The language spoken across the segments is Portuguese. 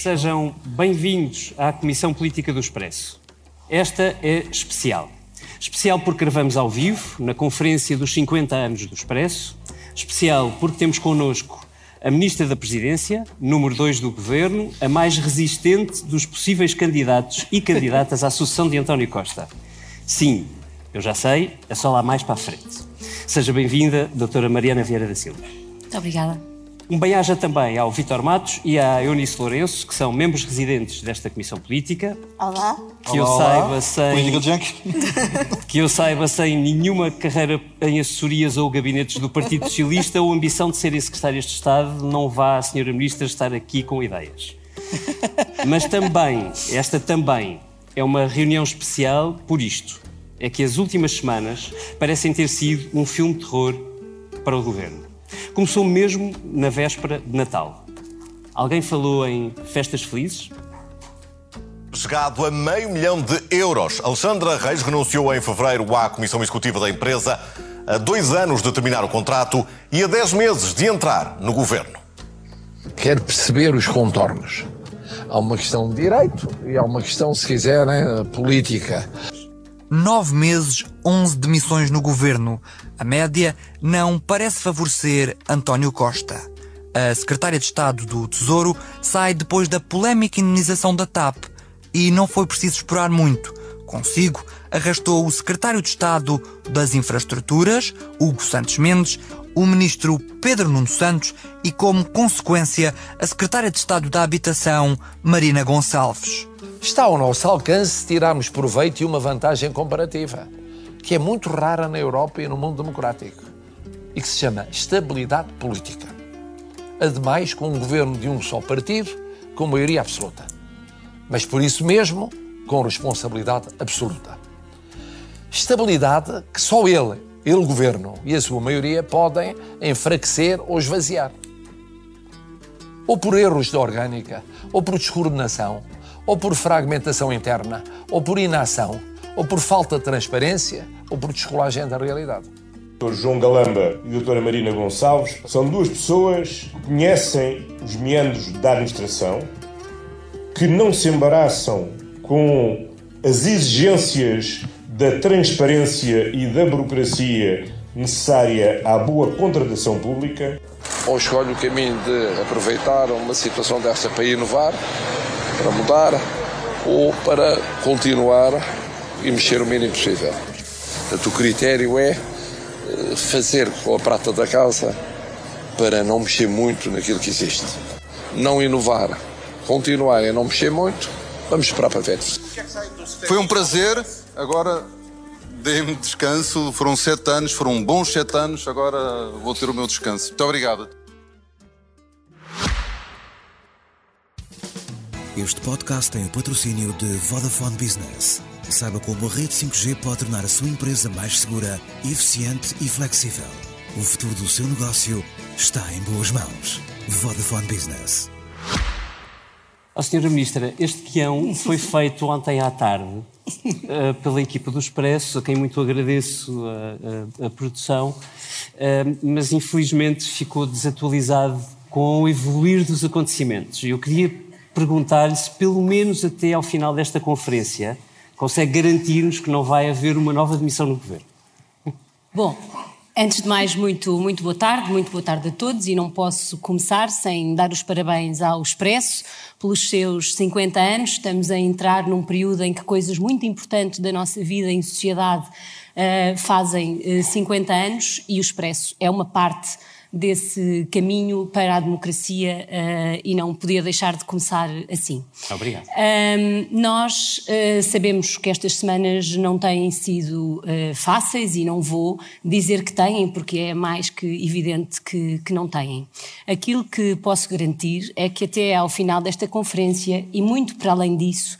Sejam bem-vindos à Comissão Política do Expresso. Esta é especial. Especial porque gravamos ao vivo, na conferência dos 50 anos do Expresso. Especial porque temos connosco a Ministra da Presidência, número 2 do Governo, a mais resistente dos possíveis candidatos e candidatas à sucessão de António Costa. Sim, eu já sei, é só lá mais para a frente. Seja bem-vinda, doutora Mariana Vieira da Silva. Muito obrigada. Um bem-aja também ao Vítor Matos e à Eunice Lourenço, que são membros residentes desta Comissão Política. Olá. Que eu Olá, saiba sem... Political Junk. que eu saiba sem nenhuma carreira em assessorias ou gabinetes do Partido Socialista ou ambição de serem secretários de Estado, não vá a Sra. Ministra estar aqui com ideias. Mas também, esta também, é uma reunião especial por isto. É que as últimas semanas parecem ter sido um filme de terror para o Governo. Começou mesmo na véspera de Natal. Alguém falou em festas felizes? Chegado a meio milhão de euros, Alexandra Reis renunciou em fevereiro à Comissão Executiva da empresa, a dois anos de terminar o contrato e a dez meses de entrar no governo. quer perceber os contornos. Há uma questão de direito e há uma questão, se quiserem, política. Nove meses, 11 demissões no governo. A média não parece favorecer António Costa. A secretária de Estado do Tesouro sai depois da polémica indenização da TAP e não foi preciso esperar muito. Consigo, arrastou o secretário de Estado das Infraestruturas, Hugo Santos Mendes, o ministro Pedro Nuno Santos e, como consequência, a secretária de Estado da Habitação, Marina Gonçalves. Está ao nosso alcance tirarmos proveito e uma vantagem comparativa, que é muito rara na Europa e no mundo democrático, e que se chama estabilidade política. Ademais, com um governo de um só partido, com maioria absoluta. Mas por isso mesmo, com responsabilidade absoluta. Estabilidade que só ele, ele governo e a sua maioria podem enfraquecer ou esvaziar. Ou por erros de orgânica, ou por descoordenação, ou por fragmentação interna, ou por inação, ou por falta de transparência, ou por descolagem da realidade. Dr. João Galamba e a Dra. Marina Gonçalves são duas pessoas que conhecem os meandros da administração, que não se embaraçam com as exigências da transparência e da burocracia necessária à boa contratação pública. Ou escolhe o caminho de aproveitar uma situação desta para inovar, para mudar, ou para continuar e mexer o mínimo possível. Portanto, o critério é eh, fazer com a prata da casa para não mexer muito naquilo que existe. Não inovar, continuar a não mexer muito, vamos esperar para ver. Foi um prazer. Agora dei-me descanso. Foram sete anos, foram bons sete anos. Agora vou ter o meu descanso. Muito obrigado. Este podcast tem o patrocínio de Vodafone Business. Saiba como a rede 5G pode tornar a sua empresa mais segura, eficiente e flexível. O futuro do seu negócio está em boas mãos. Vodafone Business. Ó Sra. Ministra, este guião foi feito ontem à tarde eh, pela equipa do Expresso, a quem muito agradeço a, a- a produção, eh, mas infelizmente ficou desatualizado com o evoluir dos acontecimentos. Eu queria perguntar-lhe se, pelo menos até ao final desta conferência, consegue garantir-nos que não vai haver uma nova demissão no Governo. Bom, antes de mais, muito, muito boa tarde, muito boa tarde a todos e não posso começar sem dar os parabéns ao Expresso pelos seus 50 anos. Estamos a entrar num período em que coisas muito importantes da nossa vida em sociedade eh, fazem eh, 50 anos e o Expresso é uma parte desse caminho para a democracia eh, e não podia deixar de começar assim. Obrigado. Ahm, nós ah, sabemos que estas semanas não têm sido ah, fáceis e não vou dizer que têm, porque é mais que evidente que, que não têm. Aquilo que posso garantir é que até ao final desta conferência, e muito para além disso,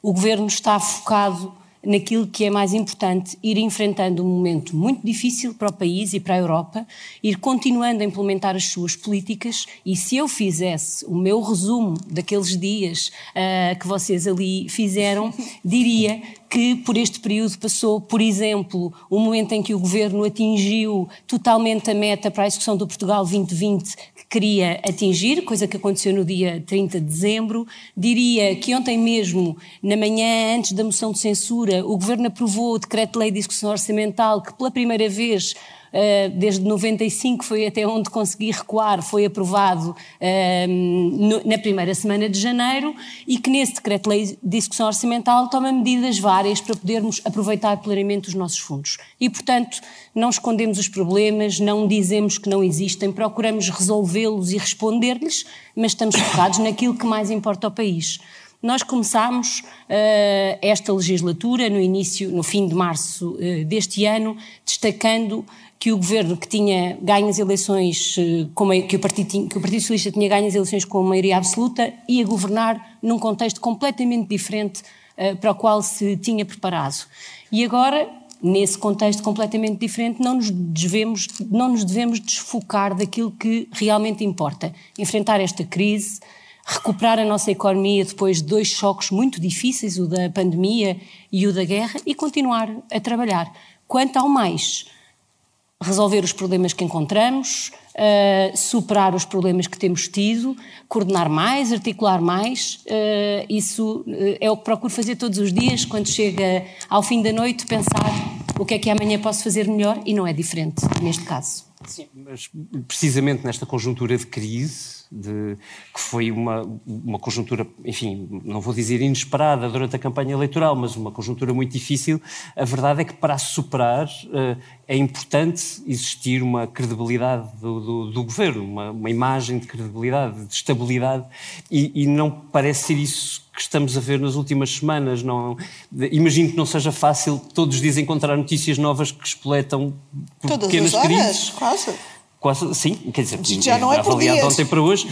o Governo está focado naquilo que é mais importante, ir enfrentando um momento muito difícil para o país e para a Europa, ir continuando a implementar as suas políticas e se eu fizesse o meu resumo daqueles dias ah, que vocês ali fizeram, diria que por este período passou, por exemplo, o momento em que o governo atingiu totalmente a meta para a execução do Portugal 2020 que queria atingir, coisa que aconteceu no dia 30 de dezembro. Diria que ontem mesmo, na manhã antes da moção de censura, o governo aprovou o decreto-lei de execução orçamental que pela primeira vez desde 95 foi até onde consegui recuar, foi aprovado no, na primeira semana de janeiro e que nesse decreto-lei de execução orçamental toma medidas várias para podermos aproveitar plenamente os nossos fundos. E, portanto, não escondemos os problemas, não dizemos que não existem, procuramos resolvê-los e responder-lhes, mas estamos focados naquilo que mais importa ao país. Nós começámos uh, esta legislatura no início, no fim de março uh, deste ano, destacando que o governo que tinha ganho as eleições, uh, que, o partido, que o Partido Socialista tinha ganho as eleições com maioria absoluta, ia governar num contexto completamente diferente para o qual se tinha preparado. E agora, nesse contexto completamente diferente, não nos devemos, não nos devemos desfocar daquilo que realmente importa. Enfrentar esta crise, recuperar a nossa economia depois de dois choques muito difíceis, o da pandemia e o da guerra, e continuar a trabalhar. Quanto ao mais, resolver os problemas que encontramos, uh, superar os problemas que temos tido, coordenar mais, articular mais. Uh, isso uh, é o que procuro fazer todos os dias, quando chega ao fim da noite, pensar o que é que amanhã posso fazer melhor, e não é diferente neste caso. Sim, mas precisamente nesta conjuntura de crise, de, que foi uma, uma conjuntura, enfim, não vou dizer inesperada durante a campanha eleitoral, mas uma conjuntura muito difícil. A verdade é que para superar uh, é importante existir uma credibilidade do, do, do governo, uma, uma, imagem de credibilidade, de estabilidade, e, e não parece ser isso que estamos a ver nas últimas semanas. Não, imagino que não seja fácil todos os dias encontrar notícias novas que espoletam por Todas pequenas as horas, crises. quase. Quase, sim, quer dizer, Já não é por avaliado dias. ontem para hoje.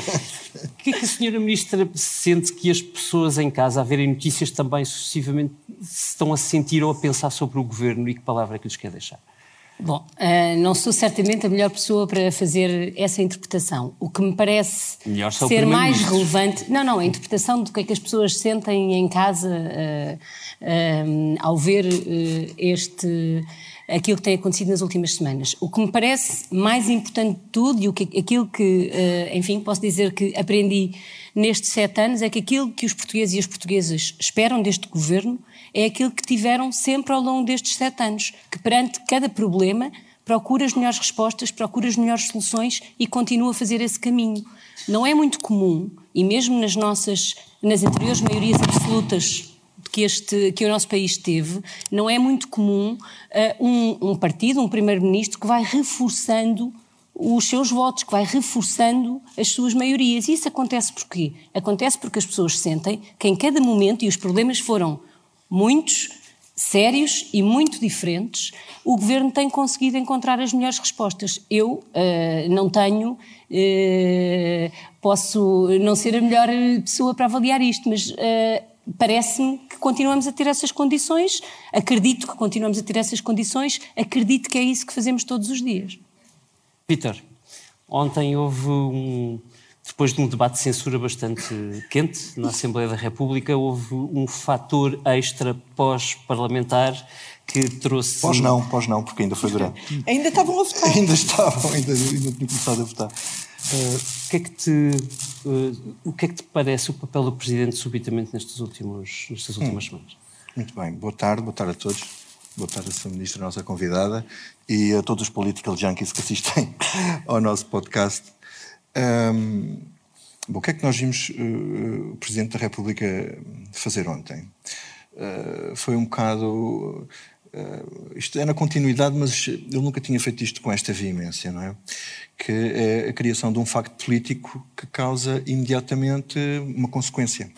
O que é que a senhora Ministra sente que as pessoas em casa, a verem notícias também sucessivamente, estão a sentir ou a pensar sobre o Governo e que palavra é que lhes quer deixar? Bom, uh, não sou certamente a melhor pessoa para fazer essa interpretação. O que me parece ser mais relevante. Não, não, a interpretação do que é que as pessoas sentem em casa uh, uh, ao ver uh, este. Aquilo que tem acontecido nas últimas semanas. O que me parece mais importante de tudo e o que, aquilo que, uh, enfim, posso dizer que aprendi nestes sete anos é que aquilo que os portugueses e as portuguesas esperam deste governo é aquilo que tiveram sempre ao longo destes sete anos, que perante cada problema procura as melhores respostas, procura as melhores soluções e continua a fazer esse caminho. Não é muito comum, e mesmo nas nossas, nas anteriores maiorias absolutas que, este, que o nosso país teve, não é muito comum uh, um, um partido, um primeiro-ministro que vai reforçando os seus votos, que vai reforçando as suas maiorias. E isso acontece porquê? Acontece porque as pessoas sentem que em cada momento, e os problemas foram muitos, sérios e muito diferentes, o governo tem conseguido encontrar as melhores respostas. Eu uh, não tenho, uh, posso não ser a melhor pessoa para avaliar isto, mas uh, parece-me que continuamos a ter essas condições, acredito que continuamos a ter essas condições, acredito que é isso que fazemos todos os dias. Peter, ontem houve um. Depois de um debate de censura bastante quente na Assembleia da República, houve um fator extra pós-parlamentar que trouxe. Pós não, pós não, porque ainda foi durante. Ainda estavam a votar. ainda estavam, ainda, ainda tinha começado a votar. O, que é que te, uh, o que é que te parece o papel do Presidente subitamente nestes últimos, nestas últimas hum. semanas? Muito bem, boa tarde, boa tarde a todos. Boa tarde, Sra. Ministra, nossa convidada, e a todos os political junkies que assistem ao nosso podcast. Um, bom, o que é que nós vimos uh, o Presidente da República fazer ontem? Uh, foi um bocado. Uh, isto é na continuidade, mas ele nunca tinha feito isto com esta veemência, não é? Que é a criação de um facto político que causa imediatamente uma consequência.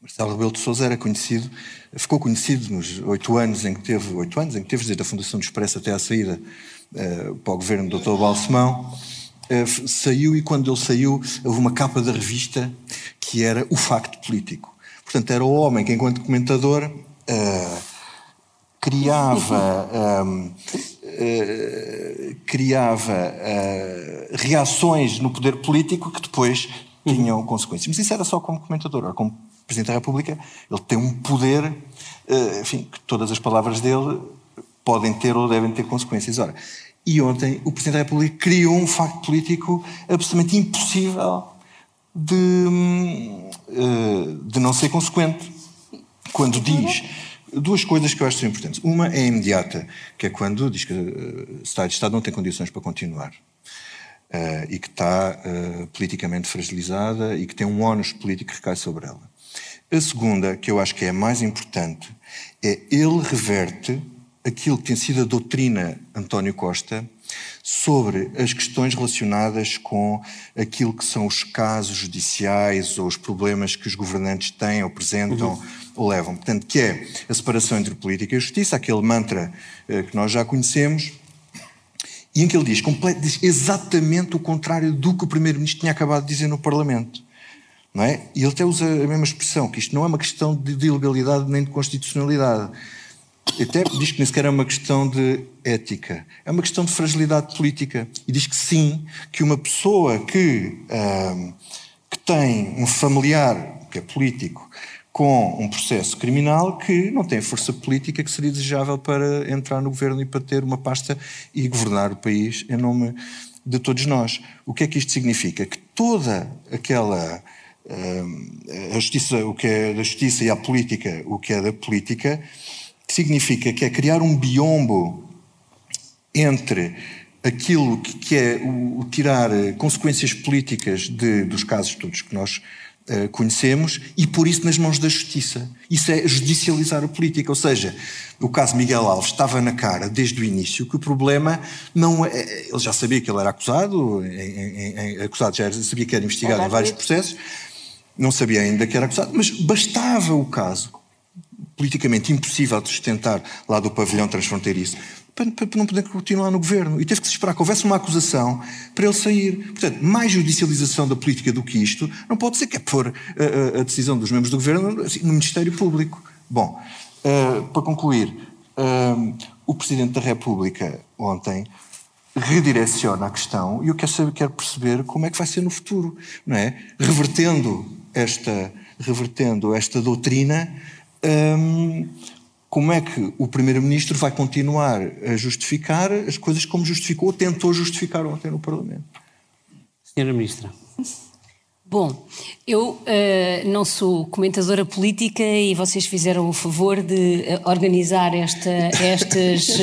Marcelo Rebelo de Sousa era conhecido, ficou conhecido nos oito anos em que teve, oito anos em que teve desde a fundação do Expresso até à saída uh, para o governo do Dr. Balsemão, uh, saiu e quando ele saiu houve uma capa da revista que era o facto político. Portanto, era o homem que enquanto comentador uh, criava, um, criava reações no poder político que depois tinham consequências. Mas isso era só como comentador. Como Presidente da República, ele tem um poder, uh, enfim, que todas as palavras dele podem ter ou devem ter consequências. Ora, e ontem o Presidente da República criou um facto político absolutamente impossível de, uh, de não ser consequente. Quando diz duas coisas que eu acho que são importantes. Uma é imediata, que é quando diz que o uh, Estado de Estado não tem condições para continuar. Uh, e que está uh, politicamente fragilizada e que tem um ónus político que recai sobre ela. A segunda, que eu acho que é a mais importante, é ele reverte aquilo que tem sido a doutrina António Costa sobre as questões relacionadas com aquilo que são os casos judiciais ou os problemas que os governantes têm ou apresentam uhum. ou levam. Portanto, que é a separação entre política e justiça, aquele mantra uh, que nós já conhecemos, e em que ele diz, diz exatamente o contrário do que o Primeiro-Ministro tinha acabado de dizer no Parlamento. Não é? E ele até usa a mesma expressão, que isto não é uma questão de, de ilegalidade nem de constitucionalidade. Até diz que nem sequer é uma questão de ética, é uma questão de fragilidade política. E diz que sim, que uma pessoa que, que tem um familiar que é político com um processo criminal que não tem força política que seria desejável para entrar no governo e para ter uma pasta e governar o país em nome de todos nós. O que é que isto significa? Que toda aquela a justiça, o que é da justiça e a política, o que é da política, significa que é criar um biombo entre aquilo que é o, tirar consequências políticas de, dos casos todos que nós uh, conhecemos e pôr isso nas mãos da justiça. Isso é judicializar a política. Ou seja, o caso Miguel Alves estava na cara desde o início que o problema não é. Ele já sabia que ele era acusado, em, em, acusado já sabia que era investigado em vários processos, não sabia ainda que era acusado, mas bastava o caso politicamente impossível de sustentar lá do pavilhão transfronteiriço para, não poder continuar no governo. E teve que se esperar que houvesse uma acusação para ele sair. Portanto, mais judicialização da política do que isto não pode ser que é pôr a, a, a decisão dos membros do governo assim, no Ministério Público. Bom, uh, para concluir, uh, o Presidente da República ontem redireciona a questão e eu quero saber, quero perceber como é que vai ser no futuro, não é? Revertendo esta, revertendo esta doutrina, hum, como é que o Primeiro-Ministro vai continuar a justificar as coisas como justificou, ou tentou justificar ontem no Parlamento? Senhora Ministra. Bom, eu uh, não sou comentadora política e vocês fizeram o favor de eh, organizar esta, estas, uh,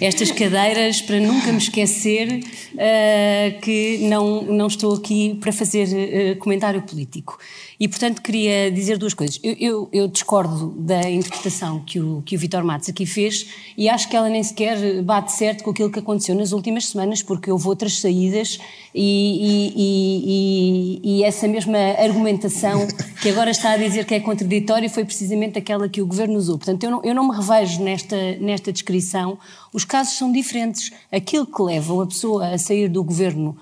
estas cadeiras para nunca me esquecer uh, que não, não estou aqui para fazer comentário político. E, portanto, queria dizer duas coisas. Eu, eu, eu, discordo da interpretação que o, que o Vitor Matos aqui fez e acho que ela nem sequer bate certo com aquilo que aconteceu nas últimas semanas, porque houve outras saídas e, e, e, e essa mesma argumentação que agora está a dizer que é contraditória foi precisamente aquela que o Governo usou. Portanto, eu não, eu não me revejo nesta, nesta descrição. Os casos são diferentes. Aquilo que leva uma pessoa a sair do Governo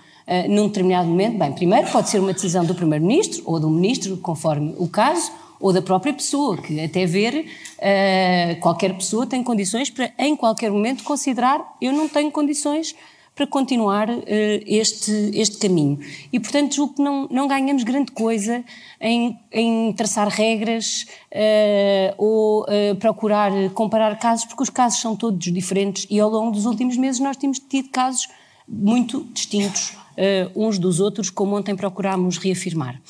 num determinado momento, bem, primeiro pode ser uma decisão do Primeiro-Ministro ou do Ministro, conforme o caso, ou da própria pessoa, que até ver, uh, qualquer pessoa tem condições para, em qualquer momento, considerar eu não tenho condições para continuar uh, este, este caminho. E, portanto, julgo que não, não ganhamos grande coisa em, em traçar regras uh, ou procurar comparar casos, porque os casos são todos diferentes e, ao longo dos últimos meses, nós temos tido casos muito distintos uh, uns dos outros, como ontem procurámos reafirmar.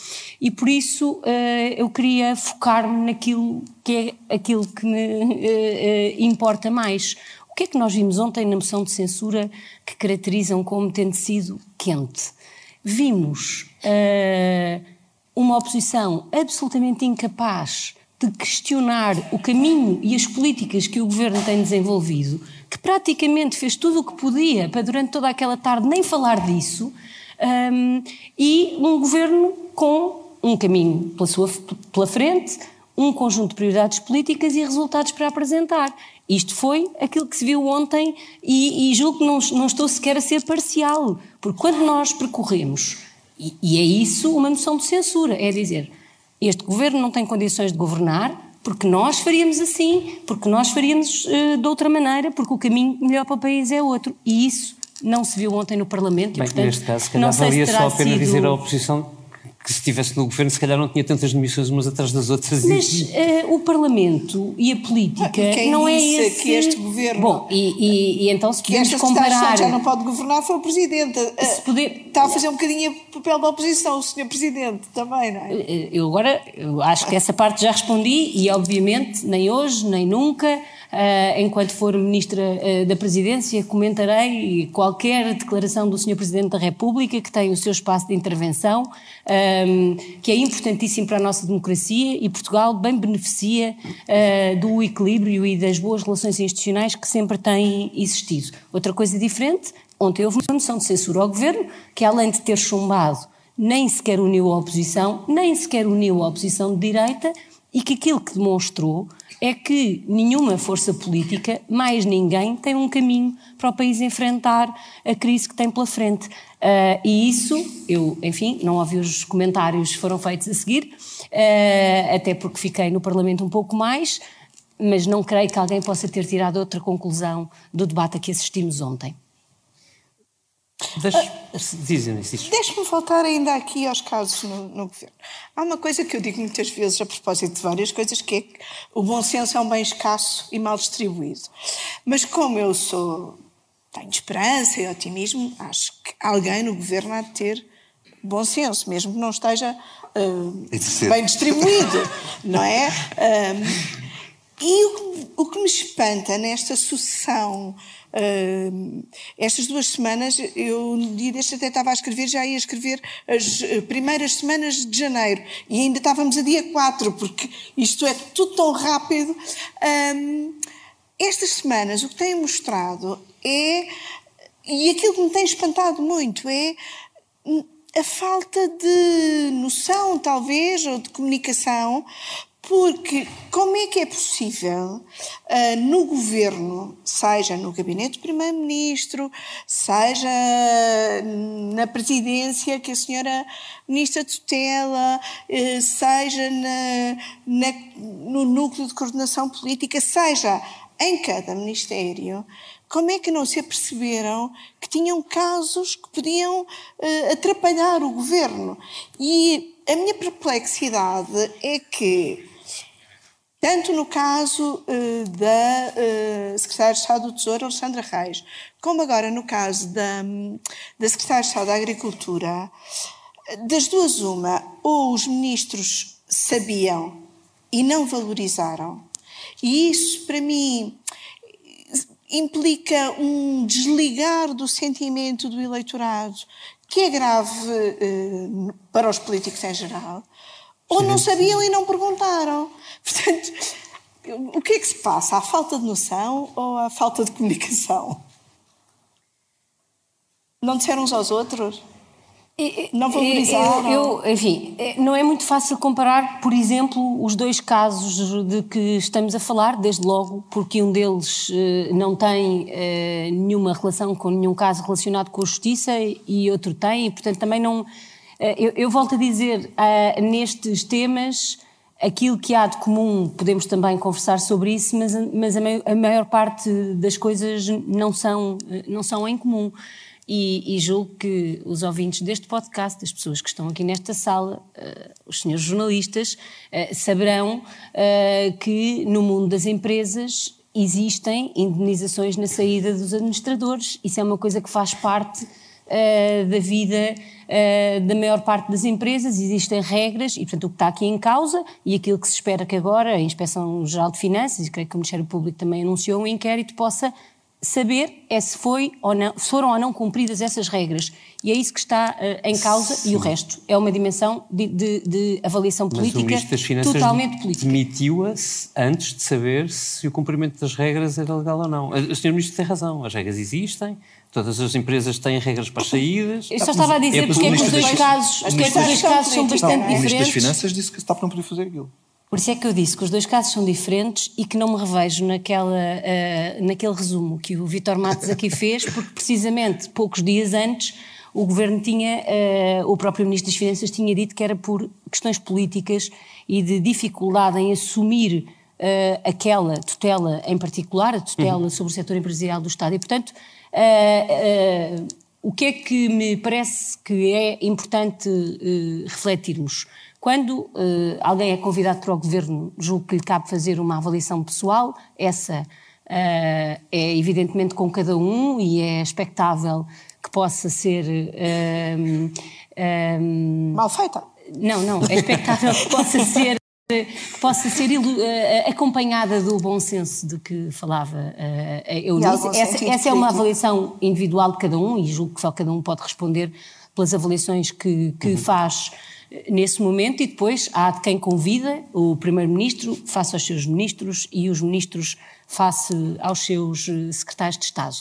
E por isso uh, eu queria focar-me naquilo que é aquilo que me uh, importa mais. O que é que nós vimos ontem na moção de censura que caracterizam como tendo sido quente? Vimos uma oposição absolutamente incapaz de questionar o caminho e as políticas que o governo tem desenvolvido, que praticamente fez tudo o que podia para durante toda aquela tarde nem falar disso, um, e um governo com um caminho pela, sua, pela frente, um conjunto de prioridades políticas e resultados para apresentar. Isto foi aquilo que se viu ontem e, e julgo que não, não, estou sequer a ser parcial, porque quando nós percorremos, e, e é isso uma noção de censura, é dizer, este governo não tem condições de governar, porque nós faríamos assim, porque nós faríamos uh, de outra maneira, porque o caminho melhor para o país é outro. E isso não se viu ontem no Parlamento. Bem, e, portanto, neste caso, se calhar valia só a pena sido... dizer à oposição que se estivesse no governo, se calhar não tinha tantas demissões umas atrás das outras. Mas e... uh, o Parlamento e a política Quem não é disse esse... que este governo... Bom, e, e, e então se que podemos comparar... já não pode governar foi o Presidente. Se poder... Está a fazer um bocadinho o papel da oposição, o Sr. Presidente, também, não é? Eu agora eu acho que essa parte já respondi e obviamente nem hoje, nem nunca... Uh, enquanto for Ministra uh, da Presidência, comentarei qualquer declaração do Sr. Presidente da República, que tem o seu espaço de intervenção, um, que é importantíssimo para a nossa democracia e Portugal bem beneficia uh, do equilíbrio e das boas relações institucionais que sempre têm existido. Outra coisa diferente, ontem houve uma moção de censura ao Governo, que além de ter chumbado, nem sequer uniu a oposição, nem sequer uniu a oposição de direita, e que aquilo que demonstrou é que nenhuma força política, mais ninguém, tem um caminho para o país enfrentar a crise que tem pela frente. Uh, e isso, eu, enfim, não ouvi os comentários que foram feitos a seguir, uh, até porque fiquei no Parlamento um pouco mais, mas não creio que alguém possa ter tirado outra conclusão do debate a que assistimos ontem. Deixe-me voltar ainda aqui aos casos no, no, governo. Há uma coisa que eu digo muitas vezes a propósito de várias coisas, que é que o bom senso é um bem escasso e mal distribuído. Mas como eu sou, tenho esperança e otimismo, acho que alguém no governo há de ter bom senso, mesmo que não esteja uh, bem distribuído, não é? Um, e o, o que me espanta nesta sucessão Uh, estas duas semanas, eu no dia deste até estava a escrever, já ia escrever as uh, primeiras semanas de janeiro e ainda estávamos a dia 4, porque isto é tudo tão rápido. Um, estas semanas, o que têm mostrado é, e aquilo que me tem espantado muito, é a falta de noção, talvez, ou de comunicação porque como é que é possível uh, no governo, seja no gabinete do primeiro-ministro, seja na presidência que a senhora ministra tutela, uh, seja na, na, no núcleo de coordenação política, seja em cada ministério, como é que não se aperceberam que tinham casos que podiam uh, atrapalhar o governo? E a minha perplexidade é que tanto no caso uh, da uh, Secretária de Estado do Tesouro, Alexandra Reis, como agora no caso da, da Secretária de Estado da Agricultura, das duas uma, ou os ministros sabiam e não valorizaram, e isso para mim implica um desligar do sentimento do eleitorado, que é grave uh, para os políticos em geral, ou não sabiam e não perguntaram. Portanto, o que é que se passa? A falta de noção ou a falta de comunicação? Não disseram uns aos outros? Não valorizaram? Eu, eu, enfim, não é muito fácil comparar, por exemplo, os dois casos de que estamos a falar, desde logo, porque um deles eh, não tem eh, nenhuma relação com nenhum caso relacionado com a justiça e outro tem, e portanto também não. Eh, eu, eu volto a dizer, nestes temas Aquilo que há de comum, podemos também conversar sobre isso, mas, mas a, maior, a maior parte das coisas não são, não são em comum. E, e, julgo que os ouvintes deste podcast, as pessoas que estão aqui nesta sala, uh, os senhores jornalistas, uh, saberão uh, que no mundo das empresas existem indenizações na saída dos administradores. Isso é uma coisa que faz parte da vida uh, da maior parte das empresas, existem regras e, portanto, o que está aqui em causa e aquilo que se espera que agora a Inspeção Geral de Finanças, e creio que o Ministério Público também anunciou um inquérito, possa saber é se, foi ou não, foram ou não cumpridas essas regras. E é isso que está uh, em causa Sim. e o resto é uma dimensão de, de, de avaliação política Mas o Ministro das Finanças totalmente política. demitiu-a antes de saber se o cumprimento das regras era legal ou não. O Sr. Ministro tem razão, as regras existem, Todas as empresas têm regras para as saídas. Eu só estava a dizer é porque é que os dois casos, os dois casos são bastante não, diferentes. O Ministro das Finanças disse que está para não poder fazer aquilo. Por isso é que eu disse que os dois casos são diferentes e que não me revejo naquela, uh, naquele resumo que o Vitor Matos aqui fez, porque precisamente poucos dias antes o governo tinha, uh, o próprio Ministro das Finanças tinha dito que era por questões políticas e de dificuldade em assumir uh, aquela tutela em particular, a tutela uhum. sobre o setor empresarial do Estado. E, portanto, Uh, uh, o que é que me parece que é importante uh, refletirmos? Quando alguém é convidado para o governo, julgo que lhe cabe fazer uma avaliação pessoal, essa é evidentemente com cada um e é expectável que possa ser. Um, um, Mal feita. Não, não, é expectável que possa ser possa ser uh, acompanhada do bom senso de que falava uh, Eunice. Essa, essa é uma avaliação individual de cada um e julgo que só cada um pode responder pelas avaliações que, que uhum. faz nesse momento e depois há de quem convida o Primeiro-Ministro face aos seus ministros e os ministros face aos seus secretários de Estado.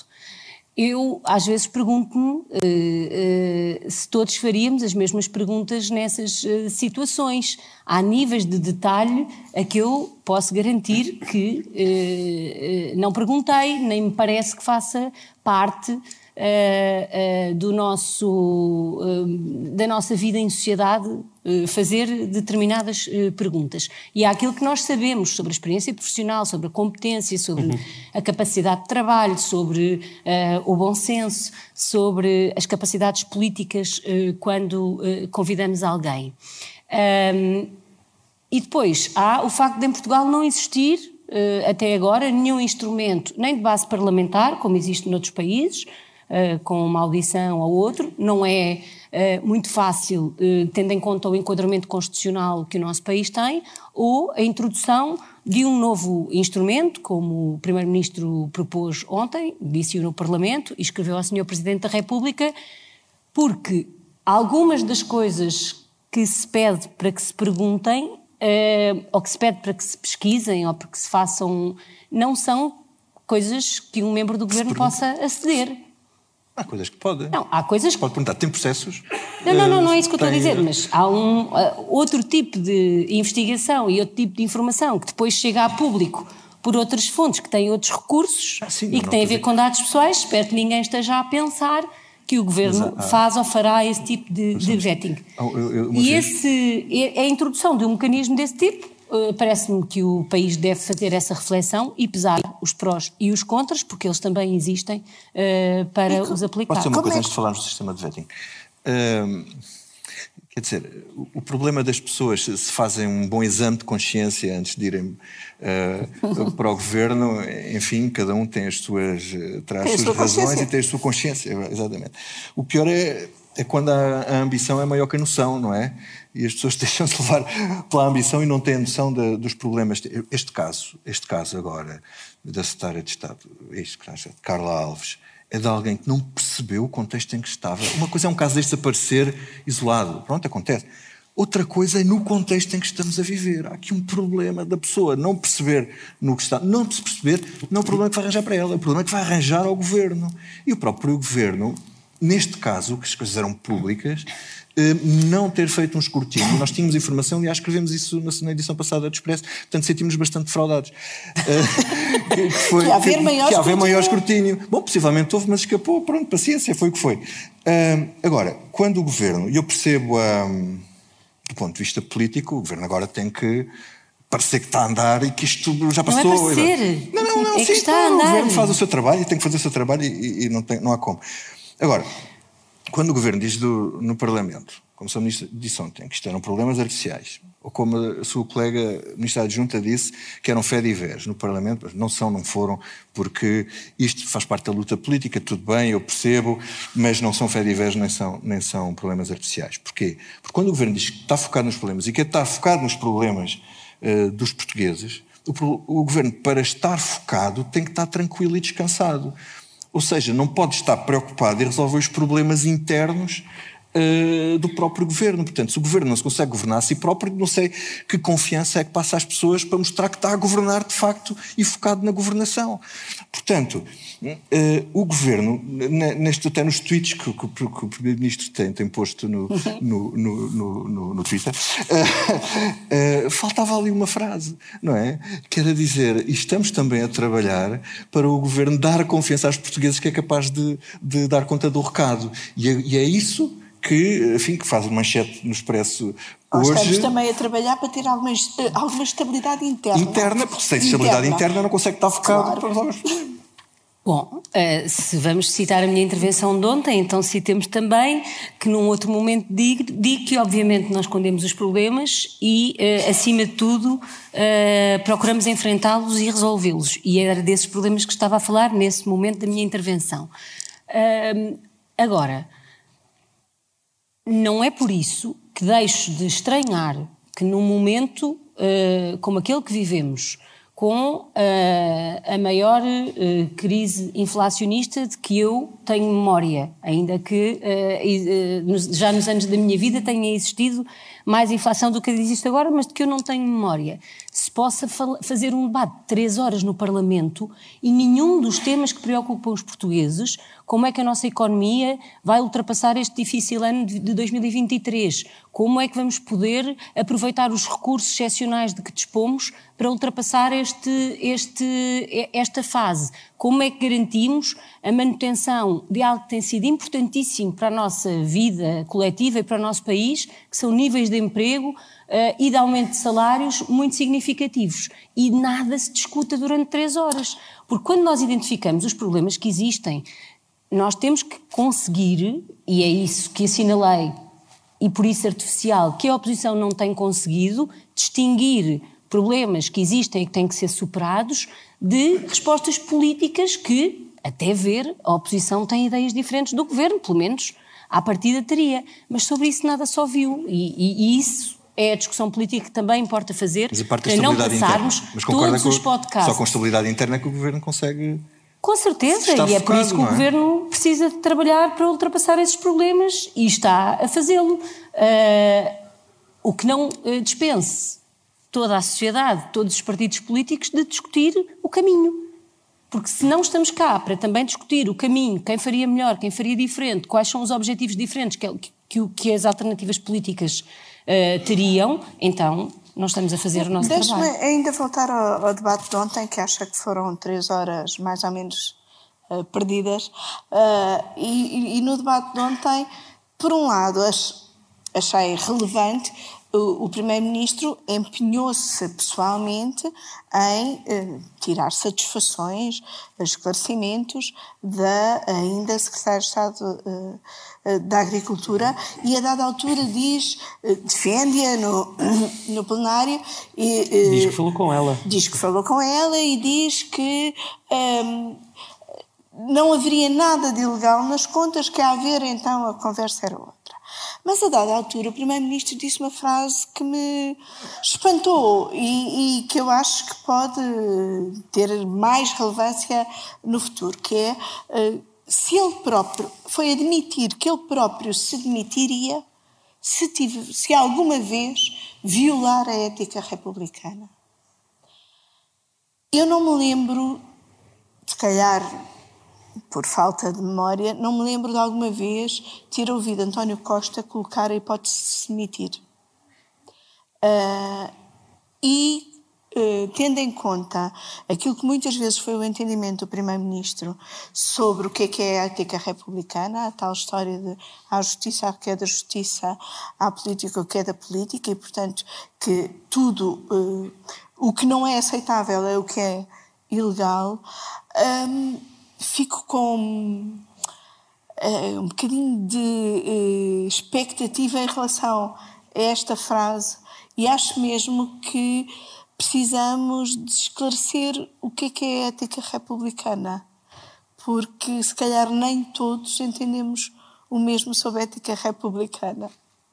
Eu, às vezes, pergunto-me uh, uh, se todos faríamos as mesmas perguntas nessas uh, situações. Há níveis de detalhe a que eu posso garantir que não perguntei, nem me parece que faça parte uh, uh, do nosso, uh, da nossa vida em sociedade fazer determinadas perguntas. E há aquilo que nós sabemos sobre a experiência profissional, sobre a competência, sobre uhum. a capacidade de trabalho, sobre o bom senso, sobre as capacidades políticas quando convidamos alguém. Um, e depois há o facto de em Portugal não existir, até agora, nenhum instrumento, nem de base parlamentar, como existe noutros países, uh, com uma audição ou outro. Não é uh, muito fácil, uh, tendo em conta o enquadramento constitucional que o nosso país tem, ou a introdução de um novo instrumento, como o Primeiro-Ministro propôs ontem, disse-o no Parlamento e escreveu ao Sr. Presidente da República, porque algumas das coisas que se pede para que se perguntem, ou que se pede para que se pesquisem, ou para que se façam, não são coisas que um membro do governo possa aceder. Há coisas que pode. Não, há coisas que. Pode perguntar, tem processos? Não, não, não, não é isso que eu estou a dizer, mas há um uh, outro tipo de investigação e outro tipo de informação que depois chega a público por outras fontes que têm outros recursos ah, sim, e que têm a ver com dados pessoais. Espero que ninguém esteja a pensar que o governo mas, ah, faz ou fará esse tipo de, de vetting. Eu, eu, e esse, a introdução de um mecanismo desse tipo parece-me que o país deve fazer essa reflexão e pesar os prós e os contras, porque eles também existem, uh, para e, os aplicar. Posso dizer uma coisa é antes de falarmos do sistema de vetting? Uh, quer dizer, o problema das pessoas se fazem um bom exame de consciência antes de irem uh, para o governo, enfim, cada um tem as suas, traz as suas razões e tem a sua consciência, exatamente. O pior é, é quando a, a ambição é maior que a noção, não é? e as pessoas deixam-se levar pela ambição e não têm noção de, dos problemas. Este caso, este caso agora da secretária de Estado, de Carla Alves, é de alguém que não percebeu o contexto em que estava. Uma coisa é um caso deste aparecer isolado, pronto, acontece. Outra coisa é no contexto em que estamos a viver. Há aqui um problema da pessoa não perceber no que está. Não se perceber, não é o problema que vai arranjar para ela, é o problema que vai arranjar ao governo. E o próprio governo, neste caso, que as coisas eram públicas, eh, não ter feito um escrutínio. Nós tínhamos informação, aliás, escrevemos isso na edição passada do Expresso, portanto sentimos bastante defraudados. Eh, que, foi, que haver maior, que, que haver maior escrutínio. Bom, possivelmente houve, mas escapou, pronto, paciência, foi o que foi. Uh, agora, quando o governo, e eu percebo, um, do ponto de vista político, o governo agora tem que parecer que está a andar e que isto já passou. Não é parecer. Não, não, não. É sim, está a andar. O governo faz o seu trabalho e tem que fazer o seu trabalho e, e não, tem, não há como. Agora, quando o governo diz do, no Parlamento, como o Sr. Ministro disse ontem, que isto eram problemas artificiais, ou como a sua colega Ministra Adjunta disse, que eram fé divers no Parlamento, mas não são, não foram, porque isto faz parte da luta política, tudo bem, eu percebo, mas não são fé divers nem são, nem são problemas artificiais. Porquê? Porque quando o governo diz que está focado nos problemas e que está focado nos problemas uh, dos portugueses, o, o governo, para estar focado, tem que estar tranquilo e descansado. Ou seja, não pode estar preocupado em resolver os problemas internos uh, do próprio governo. Portanto, se o governo não se consegue governar a si próprio, não sei que confiança é que passa às pessoas para mostrar que está a governar de facto e focado na governação. Portanto, Uh, o governo, neste, até nos tweets que, que, que o Primeiro-Ministro tem, tem posto no, no, no, no, no Twitter, uh, faltava ali uma frase, não é? Que era dizer: estamos também a trabalhar para o governo dar confiança aos portugueses que é capaz de, de dar conta do recado. E é, e é isso que, enfim, que faz manchete no Expresso Hoje, estamos também a trabalhar para ter alguma, alguma estabilidade interna. Interna, porque sem estabilidade interna não consegue estar focado claro. para resolver os problemas. Bom, uh, se vamos citar a minha intervenção de ontem, então citemos também que num outro momento digo, digo que obviamente nós escondemos os problemas e, uh, acima de tudo, procuramos enfrentá-los e resolvê-los. E era desses problemas que estava a falar nesse momento da minha intervenção. agora, não é por isso que deixo de estranhar que num momento como aquele que vivemos, com uh, a maior uh, crise inflacionista de que eu tenho memória, ainda que uh, já nos anos da minha vida tenha existido mais inflação do que existe agora, mas de que eu não tenho memória. Se possa fazer um debate de três horas no Parlamento e nenhum dos temas que preocupam os portugueses, como é que a nossa economia vai ultrapassar este difícil ano de 2023, como é que vamos poder aproveitar os recursos excepcionais de que dispomos para ultrapassar este, este, esta fase, como é que garantimos a manutenção de algo que tem sido importantíssimo para a nossa vida coletiva e para o nosso país, que são níveis de emprego uh, e de aumento de salários muito significativos. E nada se discuta durante três horas. Porque quando nós identificamos os problemas que existem, nós temos que conseguir, e é isso que assinalei, e por isso artificial, que a oposição não tem conseguido, distinguir problemas que existem e que têm que ser superados de respostas políticas que, até ver, a oposição tem ideias diferentes do governo, pelo menos à partida teria. Mas sobre isso nada só viu. E, e, e isso é a discussão política que também importa fazer para não passarmos todos os podcasts. Só com estabilidade interna que o governo consegue. Com certeza, e é por isso que o é? governo precisa de trabalhar para ultrapassar esses problemas e está a fazê-lo. Uh, o que não uh, dispense toda a sociedade, todos os partidos políticos, de discutir o caminho. Porque se não estamos cá para também discutir o caminho, quem faria melhor, quem faria diferente, quais são os objetivos diferentes que, que, que as alternativas políticas uh, teriam, então não estamos a fazer o nosso Deixe trabalho. Deixe-me ainda voltar ao, ao, debate de ontem, que acha que foram três horas mais ou menos uh, perdidas. Uh, e, e, no debate de ontem, por um lado, achei relevante o, o Primeiro-Ministro empenhou-se pessoalmente em eh, tirar satisfações, esclarecimentos da ainda Secretária de Estado eh, da Agricultura e a dada altura diz, eh, defende-a no, no plenário e... Eh, diz que falou com ela. Diz que falou com ela e diz que ehm, não haveria nada de ilegal nas contas, que a haver então a conversa era outra. Mas a dada altura o Primeiro-Ministro disse uma frase que me espantou e, e, que eu acho que pode ter mais relevância no futuro, que é se ele próprio foi admitir que ele próprio se demitiria se, tive, se alguma vez violar a ética republicana. Eu não me lembro, se calhar por falta de memória, não me lembro de alguma vez ter ouvido António Costa colocar a hipótese de se demitir. Uh, e, uh, tendo em conta aquilo que muitas vezes foi o entendimento do Primeiro-Ministro sobre o que é, que é a ética republicana, a tal história de há justiça, que é da justiça, há política, o que é da política, e, portanto, que tudo uh, o que não é aceitável é o que é ilegal. Um, fico com uh, um bocadinho de expectativa em relação a esta frase e acho mesmo que precisamos de esclarecer o que é que é a ética republicana, porque se calhar nem todos entendemos o mesmo sobre a ética republicana.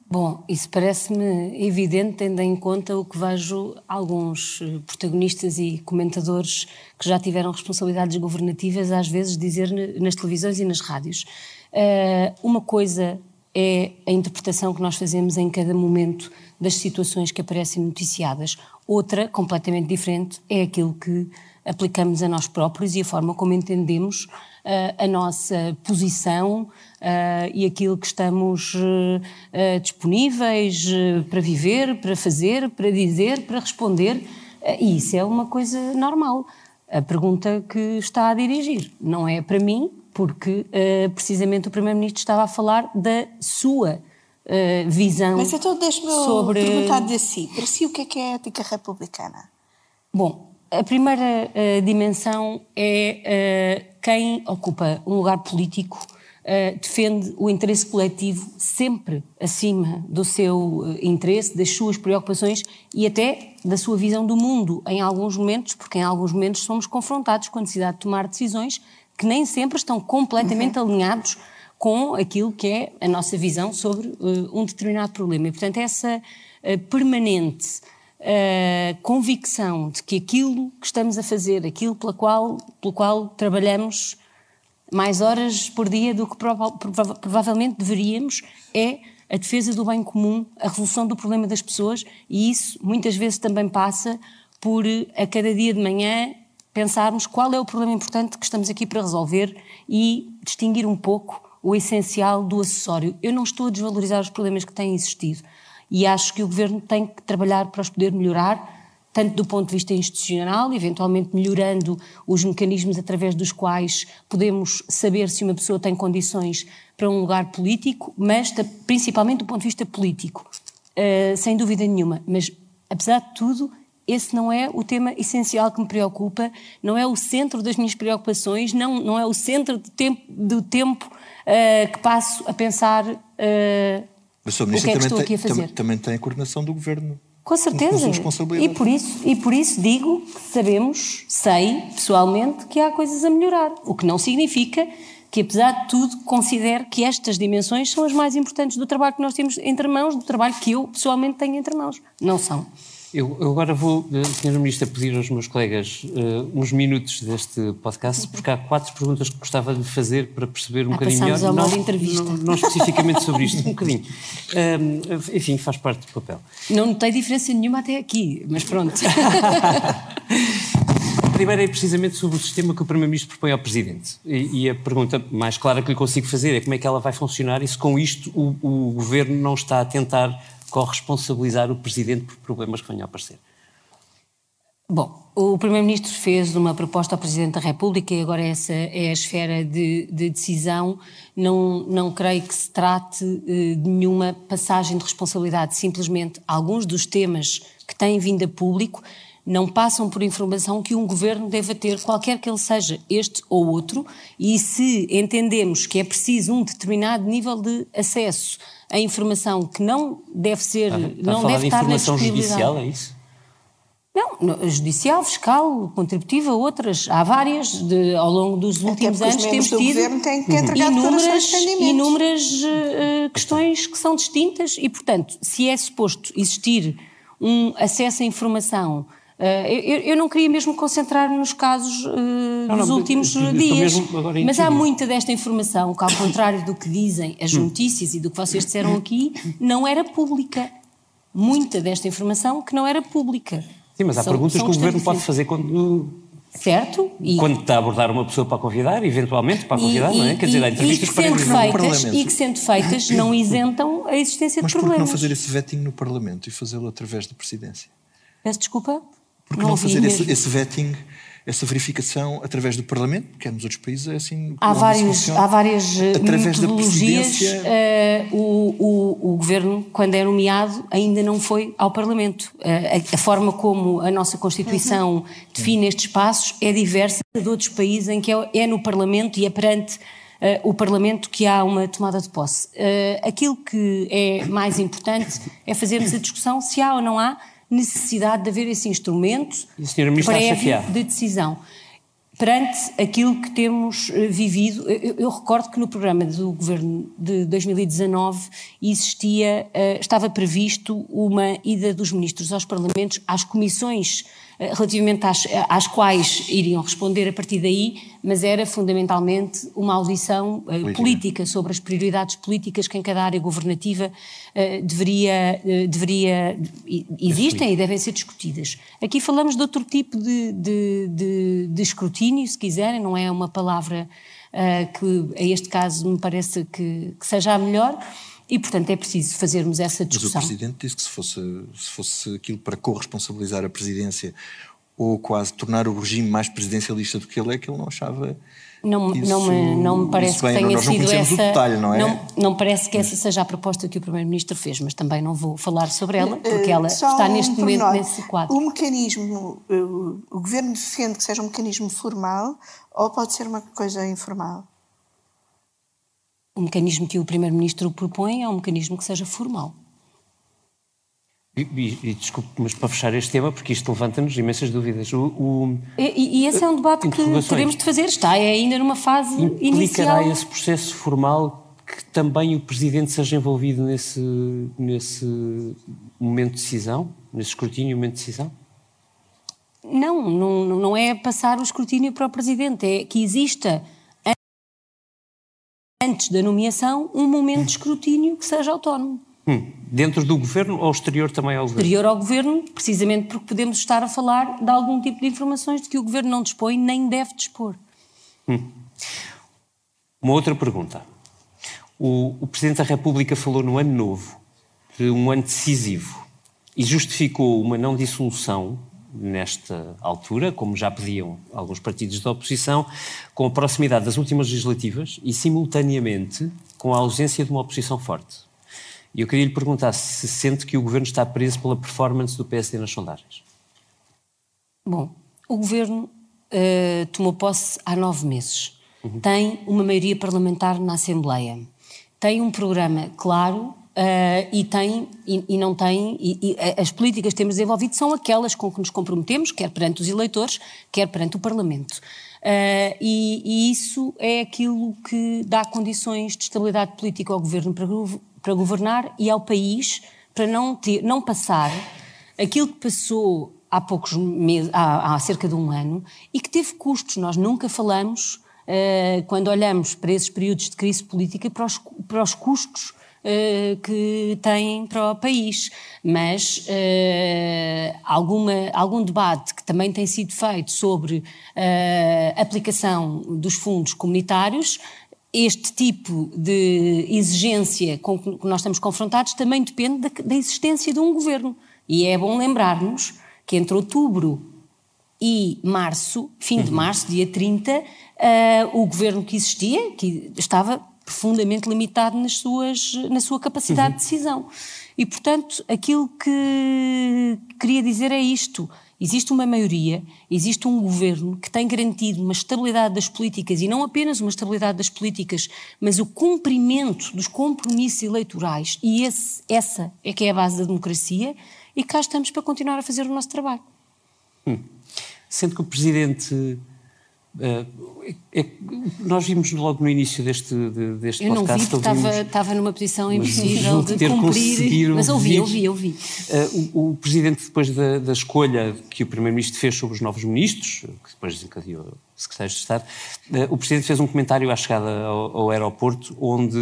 Bom, isso parece-me evidente, tendo em conta o que vejo alguns eh, protagonistas e comentadores que já tiveram responsabilidades governativas, às vezes, dizer nas televisões e nas rádios. Uh, uma coisa é a interpretação que nós fazemos em cada momento das situações que aparecem noticiadas. Outra, completamente diferente, é aquilo que aplicamos a nós próprios e a forma como entendemos uh, a nossa posição uh, e aquilo que estamos uh, disponíveis para viver, para fazer, para dizer, para responder. e isso é uma coisa normal. A pergunta que está a dirigir não é para mim, porque precisamente o Primeiro-Ministro estava a falar da sua Uh, visão Mas então deixe-me sobre... perguntar-lhe assim, para si o que é que é a ética republicana? Bom, a primeira uh, dimensão é uh, quem ocupa um lugar político uh, defende o interesse coletivo sempre acima do seu uh, interesse, das suas preocupações e até da sua visão do mundo, em alguns momentos, porque em alguns momentos somos confrontados com a necessidade de tomar decisões que nem sempre estão completamente uhum. alinhados com aquilo que é a nossa visão sobre uh, um determinado problema. E, portanto, essa permanente uh, convicção de que aquilo que estamos a fazer, aquilo pela qual, pelo qual trabalhamos mais horas por dia do que prova prova provavelmente deveríamos, é a defesa do bem comum, a resolução do problema das pessoas e isso muitas vezes também passa por, a cada dia de manhã, pensarmos qual é o problema importante que estamos aqui para resolver e distinguir um pouco o essencial do acessório. Eu não estou a desvalorizar os problemas que têm existido e acho que o governo tem que trabalhar para os poder melhorar, tanto do ponto de vista institucional, eventualmente melhorando os mecanismos através dos quais podemos saber se uma pessoa tem condições para um lugar político, mas principalmente do ponto de vista político, uh, sem dúvida nenhuma. Mas, apesar de tudo, esse não é o tema essencial que me preocupa, não é o centro das minhas preocupações, não, não é o centro do tempo, do tempo uh, que passo a pensar uh, mas o Sr. Ministro que é também, tem, também, também tem a coordenação do Governo. Com certeza. E por, isso, e por isso digo que sabemos, sei pessoalmente, que há coisas a melhorar. O que não significa que, apesar de tudo, considere que estas dimensões são as mais importantes do trabalho que nós temos entre mãos, do trabalho que eu pessoalmente tenho entre mãos. Não são. Eu, eu, agora vou, eh, Sr. Ministro, pedir aos meus colegas uh, uns minutos deste podcast, porque há quatro perguntas que gostava de fazer para perceber um ah, bocadinho melhor. Ao não, entrevista. Não, não, especificamente sobre isto, um bocadinho. Uh, enfim, faz parte do papel. Não notei diferença nenhuma até aqui, mas pronto. A primeira é precisamente sobre o sistema que o Primeiro-Ministro propõe ao Presidente. E, e, a pergunta mais clara que lhe consigo fazer é como é que ela vai funcionar e se com isto o, o Governo não está a tentar corresponsabilizar o Presidente por problemas que venham a aparecer? Bom, o Primeiro-Ministro fez uma proposta ao Presidente da República e agora essa é a esfera de, de decisão. Não, não creio que se trate eh, de nenhuma passagem de responsabilidade. Simplesmente alguns dos temas que têm vindo a público não passam por informação que um governo deva ter, qualquer que ele seja, este ou outro, e se entendemos que é preciso um determinado nível de acesso a informação que não deve ser, está, está não deve de estar na judicial, é isso? Não, judicial, fiscal, contributiva, outras. Há várias de, ao longo dos últimos anos temos tido inúmeras, inúmeras uh, questões que são distintas e, portanto, se é suposto existir um acesso à informação Uh, eu, eu, não queria mesmo concentrar nos casos uh, não, dos não, últimos eu, dias, mas há muita desta informação que, ao contrário do que dizem as hum. notícias e do que vocês disseram aqui, não era pública. Muita desta informação que não era pública. Sim, mas há são, perguntas são que o Governo pode fazer quando. Certo. E, quando está a abordar uma pessoa para convidar, eventualmente para convidar, e, não é? Quer dizer, há entrevistas e que sendo feitas, E que sendo feitas não isentam a existência mas de problemas. Mas por que não fazer esse vetting no Parlamento e fazê-lo através da Presidência? Peço desculpa? Porque não, não fazer esse, esse, vetting, essa verificação através do Parlamento, porque é nos outros países é assim. Há, vários, há várias eh, através metodologias. Uh, o, o, o, Governo, quando é nomeado, ainda não foi ao Parlamento. Uh, a, a, forma como a nossa Constituição uhum. define estes espaços é diversa de outros países em que é, é no Parlamento e é perante Uh, o Parlamento que há uma tomada de posse. Uh, aquilo que é mais importante é fazermos a discussão se há ou não há necessidade de haver esse instrumento prévio de decisão. Perante aquilo que temos eh, vivido, eu, eu, recordo que no programa do governo de 2019 existia, uh, estava previsto uma ida dos ministros aos parlamentos, às comissões eh, relativamente às, às, quais iriam responder a partir daí, mas era fundamentalmente uma audição uh, política sobre as prioridades políticas que em cada área governativa uh, deveria, uh, deveria existem e devem ser discutidas. Aqui falamos de outro tipo de, de, de, de escrutínio, se quiserem, não é uma palavra que a este caso me parece que, que seja a melhor, e, portanto, é preciso fazermos essa discussão. Mas o Presidente disse que se fosse, se fosse aquilo para corresponsabilizar a Presidência ou quase tornar o regime mais presidencialista do que ele é, que ele não achava Não, isso, não, me, não me parece bem, que tenha nós não sido essa. O detalhe, não, é? não, não parece que essa seja a proposta que o Primeiro-Ministro fez, mas também não vou falar sobre ela, porque Uh, ela só está um neste momento pormenor. nesse quadro. O mecanismo, uh, o Governo defende que seja um mecanismo formal ou pode ser uma coisa informal? O mecanismo que o Primeiro-Ministro propõe é um mecanismo que seja formal. E, e, e desculpe, mas para fechar este tema, porque isto levanta-nos imensas dúvidas. O, o, E, e esse é um debate que teremos de fazer. Está é ainda numa fase implicará inicial. esse processo formal que também o Presidente seja envolvido nesse, nesse momento de decisão, nesse escrutínio, momento de decisão? Não, não, não é passar o escrutínio para o Presidente, é que exista antes da nomeação um momento de escrutínio que seja autónomo. Hum, Dentro do Governo ou exterior também ao Governo? Exterior ao Governo, precisamente porque podemos estar a falar de algum tipo de informações de que o Governo não dispõe nem deve dispor. Uma outra pergunta. O, o Presidente da República falou no ano novo de um ano decisivo e justificou uma não dissolução nesta altura, como já pediam alguns partidos da oposição, com a proximidade das últimas legislativas e, simultaneamente, com a ausência de uma oposição forte. E eu queria lhe perguntar se sente que o Governo está preso pela performance do PSD nas sondagens. Bom, o Governo eh, tomou posse há nove meses. Tem uma maioria parlamentar na Assembleia. Tem um programa claro eh, e tem e, e não tem e, e as políticas que temos desenvolvido são aquelas com que nos comprometemos, quer perante os eleitores, quer perante o Parlamento. Eh, e, isso é aquilo que dá condições de estabilidade política ao Governo para, para governar e ao país para não, ter, não passar aquilo que passou há poucos meses, há, há cerca de um ano, e que teve custos. Nós nunca falamos, eh, quando olhamos para esses períodos de crise política, para os, para os custos que têm para o país. Mas eh, alguma, algum debate que também tem sido feito sobre eh, a aplicação dos fundos comunitários este tipo de exigência com que nós estamos confrontados também depende da, da existência de um governo. E é bom lembrarmos que entre outubro e março, fim de março, dia 30, ah, o governo que existia, que estava profundamente limitado nas suas, na sua capacidade de decisão. E, portanto, aquilo que queria dizer é isto. Existe uma maioria, existe um governo que tem garantido uma estabilidade das políticas e não apenas uma estabilidade das políticas, mas o cumprimento dos compromissos eleitorais. E esse- essa é que é a base da democracia e cá estamos para continuar a fazer o nosso trabalho. Sendo que o Presidente. Eh, é- é- nós vimos logo no início deste, de- deste Eu não vi podcast. porque estava, estava numa posição impossível de ter cumprir. Mas ouvi, ouvi, ouvi. Uh, o, o Presidente, depois da, da escolha que o Primeiro-Ministro fez sobre os novos ministros, que depois desencadeou o Secretário de Estado, uh, o Presidente fez um comentário à chegada ao, ao aeroporto onde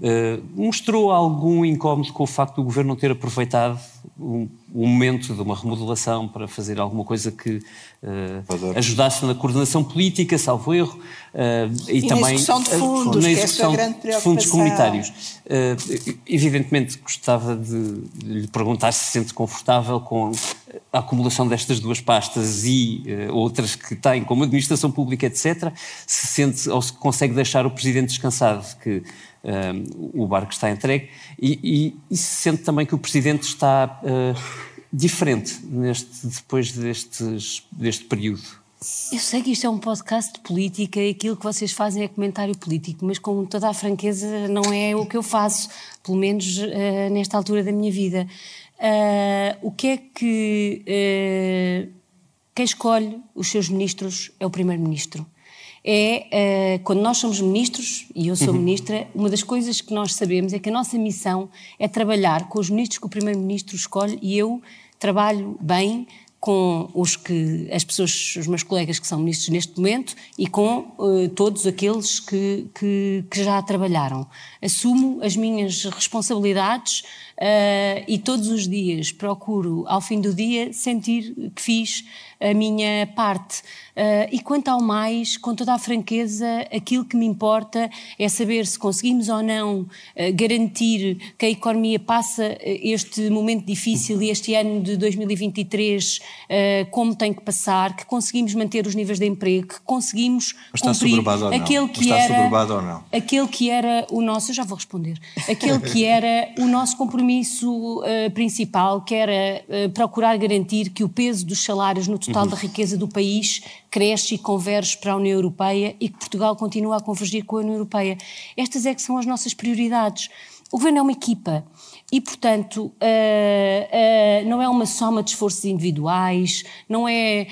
uh, mostrou algum incómodo com o facto do Governo não ter aproveitado um, um momento de uma remodelação para fazer alguma coisa que uh, ajudasse na coordenação política, salvo erro, uh, e, E na também execução de uh, fundos, na é execução grande de fundos comunitários. Uh, evidentemente, gostava de, de lhe perguntar se se sente confortável com a acumulação destas duas pastas e uh, outras que tem, como administração pública, etc. Se sente ou se consegue deixar o Presidente descansado de que um, o barco está entregue e, e- e se sente também que o Presidente está uh, diferente neste, depois destes, deste período. Eu sei que isto é um podcast de política e aquilo que vocês fazem é comentário político, mas com toda a franqueza não é o que eu faço, pelo menos eh, nesta altura da minha vida. Ah, o que é que. quem escolhe os seus ministros é o Primeiro-Ministro. É, eh, quando nós somos ministros, e eu sou ministra, uma das coisas que nós sabemos é que a nossa missão é trabalhar com os ministros que o Primeiro-Ministro escolhe e eu trabalho bem com os que as pessoas, os meus colegas que são ministros neste momento e com eh, todos aqueles que, que, que já trabalharam. Assumo as minhas responsabilidades eh, e todos os dias procuro, ao fim do dia, sentir que fiz a minha parte. Uh, e quanto ao mais, com toda a franqueza, aquilo que me importa é saber se conseguimos ou não uh, garantir que a economia passa este momento difícil e este ano de 2023 uh, como tem que passar, que conseguimos manter os níveis de emprego, que conseguimos está cumprir ou aquele que está era ou não? aquele que era o nosso, eu já vou responder, aquele que era o nosso compromisso principal, que era procurar garantir que o peso dos salários no total uhum. da riqueza do país cresce e converge para a União Europeia e que Portugal continua a convergir com a União Europeia. Estas é que são as nossas prioridades. O governo é uma equipa e, portanto, uh, uh, não é uma soma de esforços individuais, não é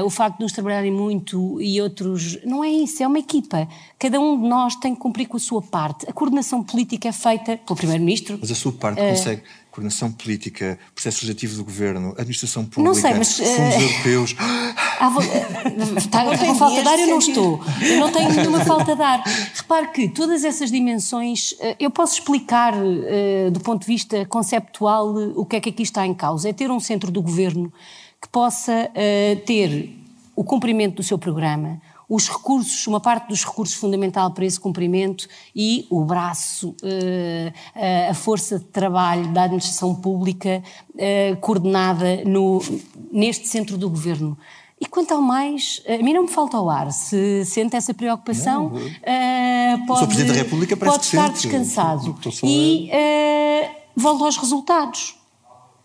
uh, o facto de uns trabalharem muito e outros. Não é isso, é uma equipa. Cada um de nós tem que cumprir com a sua parte. A coordenação política é feita pelo Primeiro-Ministro. Mas a sua parte consegue coordenação política, processo legislativo do governo, administração pública, não sei, mas, fundos uh, europeus. Ah, vou, está, com falta de ar eu não estou. Eu não tenho nenhuma falta de ar. Repare que todas essas dimensões, eu posso explicar uh, do ponto de vista conceptual o que é que aqui está em causa. É ter um centro do governo que possa ter o cumprimento do seu programa, os recursos, uma parte dos recursos fundamental para esse cumprimento e o braço, eh, a força de trabalho da administração pública eh, coordenada no, neste centro do governo. E quanto ao mais, a mim não me falta o ar. Se sente essa preocupação, não, uh, pode, Presidente da República pode estar sente. descansado. E uh, volto aos resultados.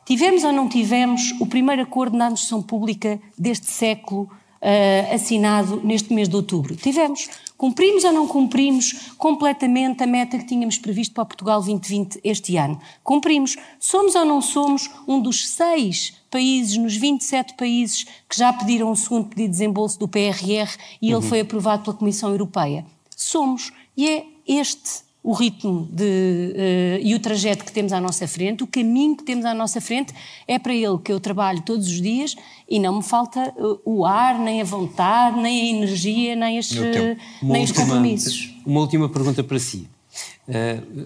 Tivemos ou não tivemos o primeiro acordo na administração pública deste século uh, assinado neste mês de outubro. Tivemos. Cumprimos ou não cumprimos completamente a meta que tínhamos previsto para Portugal 2020 este ano? Cumprimos. Somos ou não somos um dos seis países, nos 27 países que já pediram o segundo pedido de desembolso do PRR e uhum. ele foi aprovado pela Comissão Europeia? Somos. E é este o ritmo de, uh, e o trajeto que temos à nossa frente, o caminho que temos à nossa frente, é para ele que eu trabalho todos os dias e não me falta uh, o ar, nem a vontade, nem a energia, nem, as, uh, nem os compromissos. Uma última pergunta para si.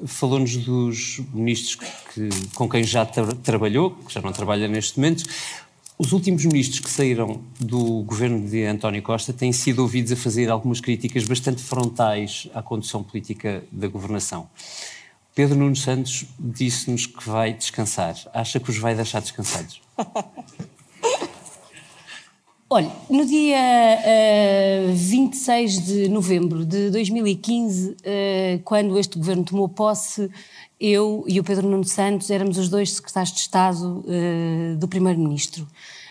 Falou-nos dos ministros que, com quem já tra trabalhou, que já não trabalha neste momento. Os últimos ministros que saíram do governo de António Costa têm sido ouvidos a fazer algumas críticas bastante frontais à condução política da governação. Pedro Nuno Santos disse-nos que vai descansar. Acha que os vai deixar descansados? Olha, no dia uh, 26 de novembro de 2015, uh, quando este governo tomou posse, eu e o Pedro Nuno Santos éramos os dois secretários de Estado uh, do Primeiro-Ministro.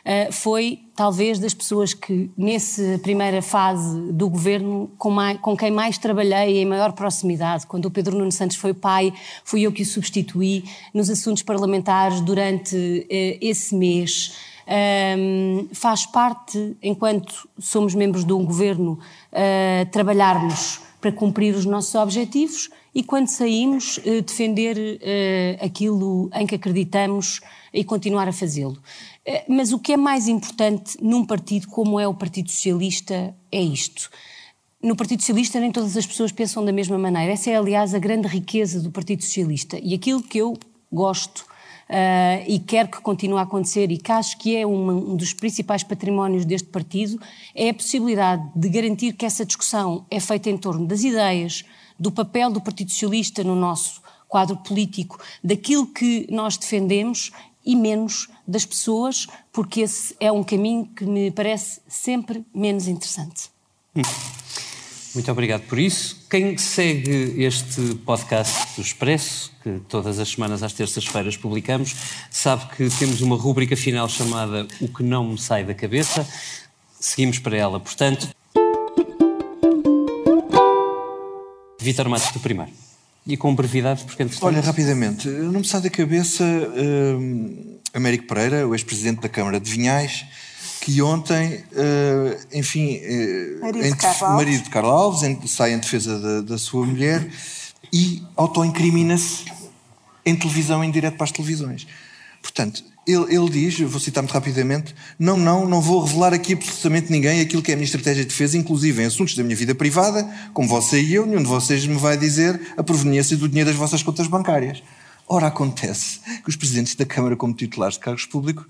Uh, foi talvez das pessoas que, nessa primeira fase do governo, com, mais, com, quem mais trabalhei em maior proximidade. Quando o Pedro Nuno Santos foi pai, fui eu que o substituí nos assuntos parlamentares durante uh, esse mês. Um, faz parte, enquanto somos membros de um governo, uh, trabalharmos para cumprir os nossos objetivos e quando saímos, eh, defender eh, aquilo em que acreditamos e continuar a fazê-lo. Mas o que é mais importante num partido como é o Partido Socialista é isto. No Partido Socialista nem todas as pessoas pensam da mesma maneira. Essa é, aliás, a grande riqueza do Partido Socialista. E aquilo que eu gosto Uh, e quero que continue a acontecer e que acho que é um dos principais patrimónios deste partido, é a possibilidade de garantir que essa discussão é feita em torno das ideias, do papel do Partido Socialista no nosso quadro político, daquilo que nós defendemos e menos das pessoas, porque esse é um caminho que me parece sempre menos interessante. Muito obrigado por isso. Quem segue este podcast do Expresso, que todas as semanas às terças-feiras publicamos, sabe que temos uma rúbrica final chamada O que não me sai da cabeça. Seguimos para ela, portanto. Vítor Matos do primeiro. E com brevidade, porque entretanto... Olha, rapidamente, não me sai da cabeça uh, Américo Pereira, o ex-presidente da Câmara de Vinhais, que ontem, uh, enfim, uh, marido, de Carlos. marido de Carlos Alves, sai em defesa da, da sua mulher e autoincrimina-se em televisão, em direto para as televisões. Portanto, ele, ele, diz, vou citar muito rapidamente, não, não, não vou revelar aqui absolutamente ninguém aquilo que é a minha estratégia de defesa, inclusive em assuntos da minha vida privada, como você e eu, nenhum de vocês me vai dizer a proveniência do dinheiro das vossas contas bancárias. Ora, acontece que os presidentes da Câmara, como titulares de cargos públicos,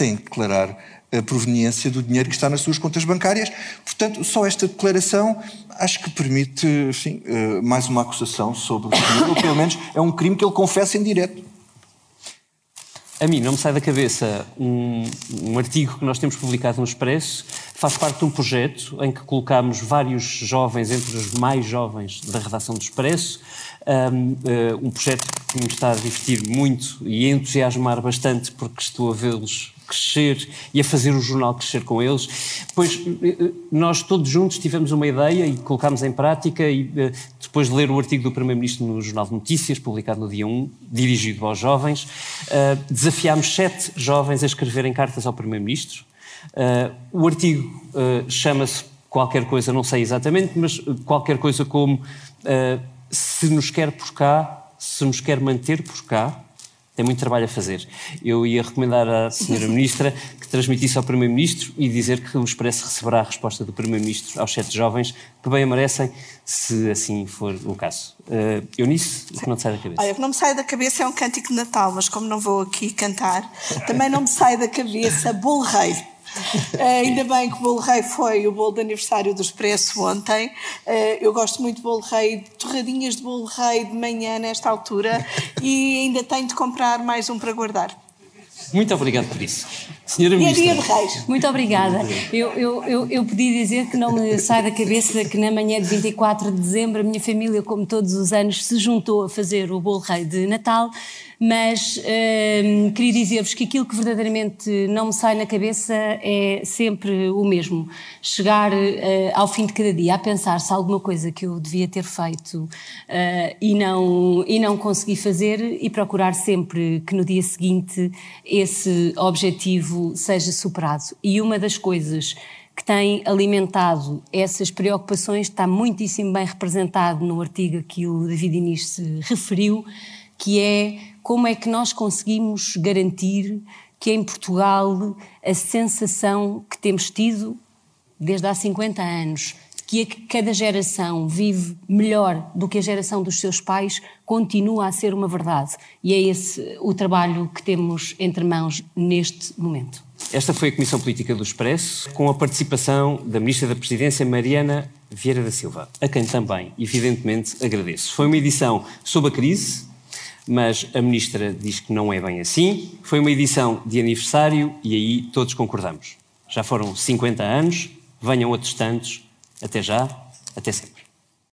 têm de declarar a proveniência do dinheiro que está nas suas contas bancárias. Portanto, só esta declaração acho que permite, enfim, eh, mais uma acusação sobre o senhor, ou pelo menos é um crime que ele confessa em direto. A mim não me sai da cabeça um, um, artigo que nós temos publicado no Expresso, faz parte de um projeto em que colocámos vários jovens, entre os mais jovens da redação do Expresso, um, eh, um projeto que me está a divertir muito e a entusiasmar bastante porque estou a vê-los crescer e a fazer o jornal crescer com eles. Pois eh, eh, nós todos juntos tivemos uma ideia e colocámos em prática e eh, depois de ler o artigo do Primeiro-Ministro no Jornal de Notícias, publicado no dia 1, dirigido aos jovens, desafiámos sete jovens a escreverem cartas ao Primeiro-Ministro. O artigo chama-se qualquer coisa, não sei exatamente, mas qualquer coisa como se nos quer por cá, se nos quer manter por cá, tem muito trabalho a fazer. Eu ia recomendar à Senhora Ministra que transmitisse ao Primeiro-Ministro e dizer que o Expresso receberá a resposta do Primeiro-Ministro aos sete jovens que bem a merecem, se assim for o caso. Uh, eu nisso, o que não te sai da cabeça? Olha, o que não me sai da cabeça é um cântico de Natal, mas como não vou aqui cantar, também não me sai da cabeça Bolo Rei. Uh, ainda bem que o bolo rei foi o bolo de aniversário do Expresso ontem. Uh, eu gosto muito de bolo rei, torradinhas de bolo rei de manhã nesta altura e ainda tenho de comprar mais um para guardar. Muito obrigado por isso. Senhora Ministra. E a dia de Reis. Muito obrigada. Eu, eu, eu, eu podia dizer que não me sai da cabeça que na manhã de 24 de dezembro a minha família, como todos os anos, se juntou a fazer o bolo rei de Natal mas hum, queria dizer-vos que aquilo que verdadeiramente não me sai na cabeça é sempre o mesmo. Chegar uh, ao fim de cada dia a pensar se alguma coisa que eu devia ter feito uh, e, não, e não consegui fazer e procurar sempre que no dia seguinte esse objetivo seja superado. E uma das coisas que tem alimentado essas preocupações está muitíssimo bem representado no artigo que o David Inês se referiu, que é como é que nós conseguimos garantir que em Portugal a sensação que temos tido desde há 50 anos, que cada geração vive melhor do que a geração dos seus pais, continua a ser uma verdade. E é esse o trabalho que temos entre mãos neste momento. Esta foi a Comissão Política do Expresso, com a participação da Ministra da Presidência, Mariana Vieira da Silva, a quem também, evidentemente, agradeço. Foi uma edição sobre a crise, mas a ministra diz que não é bem assim. Foi uma edição de aniversário e aí todos concordamos. Já foram 50 anos, venham outros tantos. Até já, até sempre.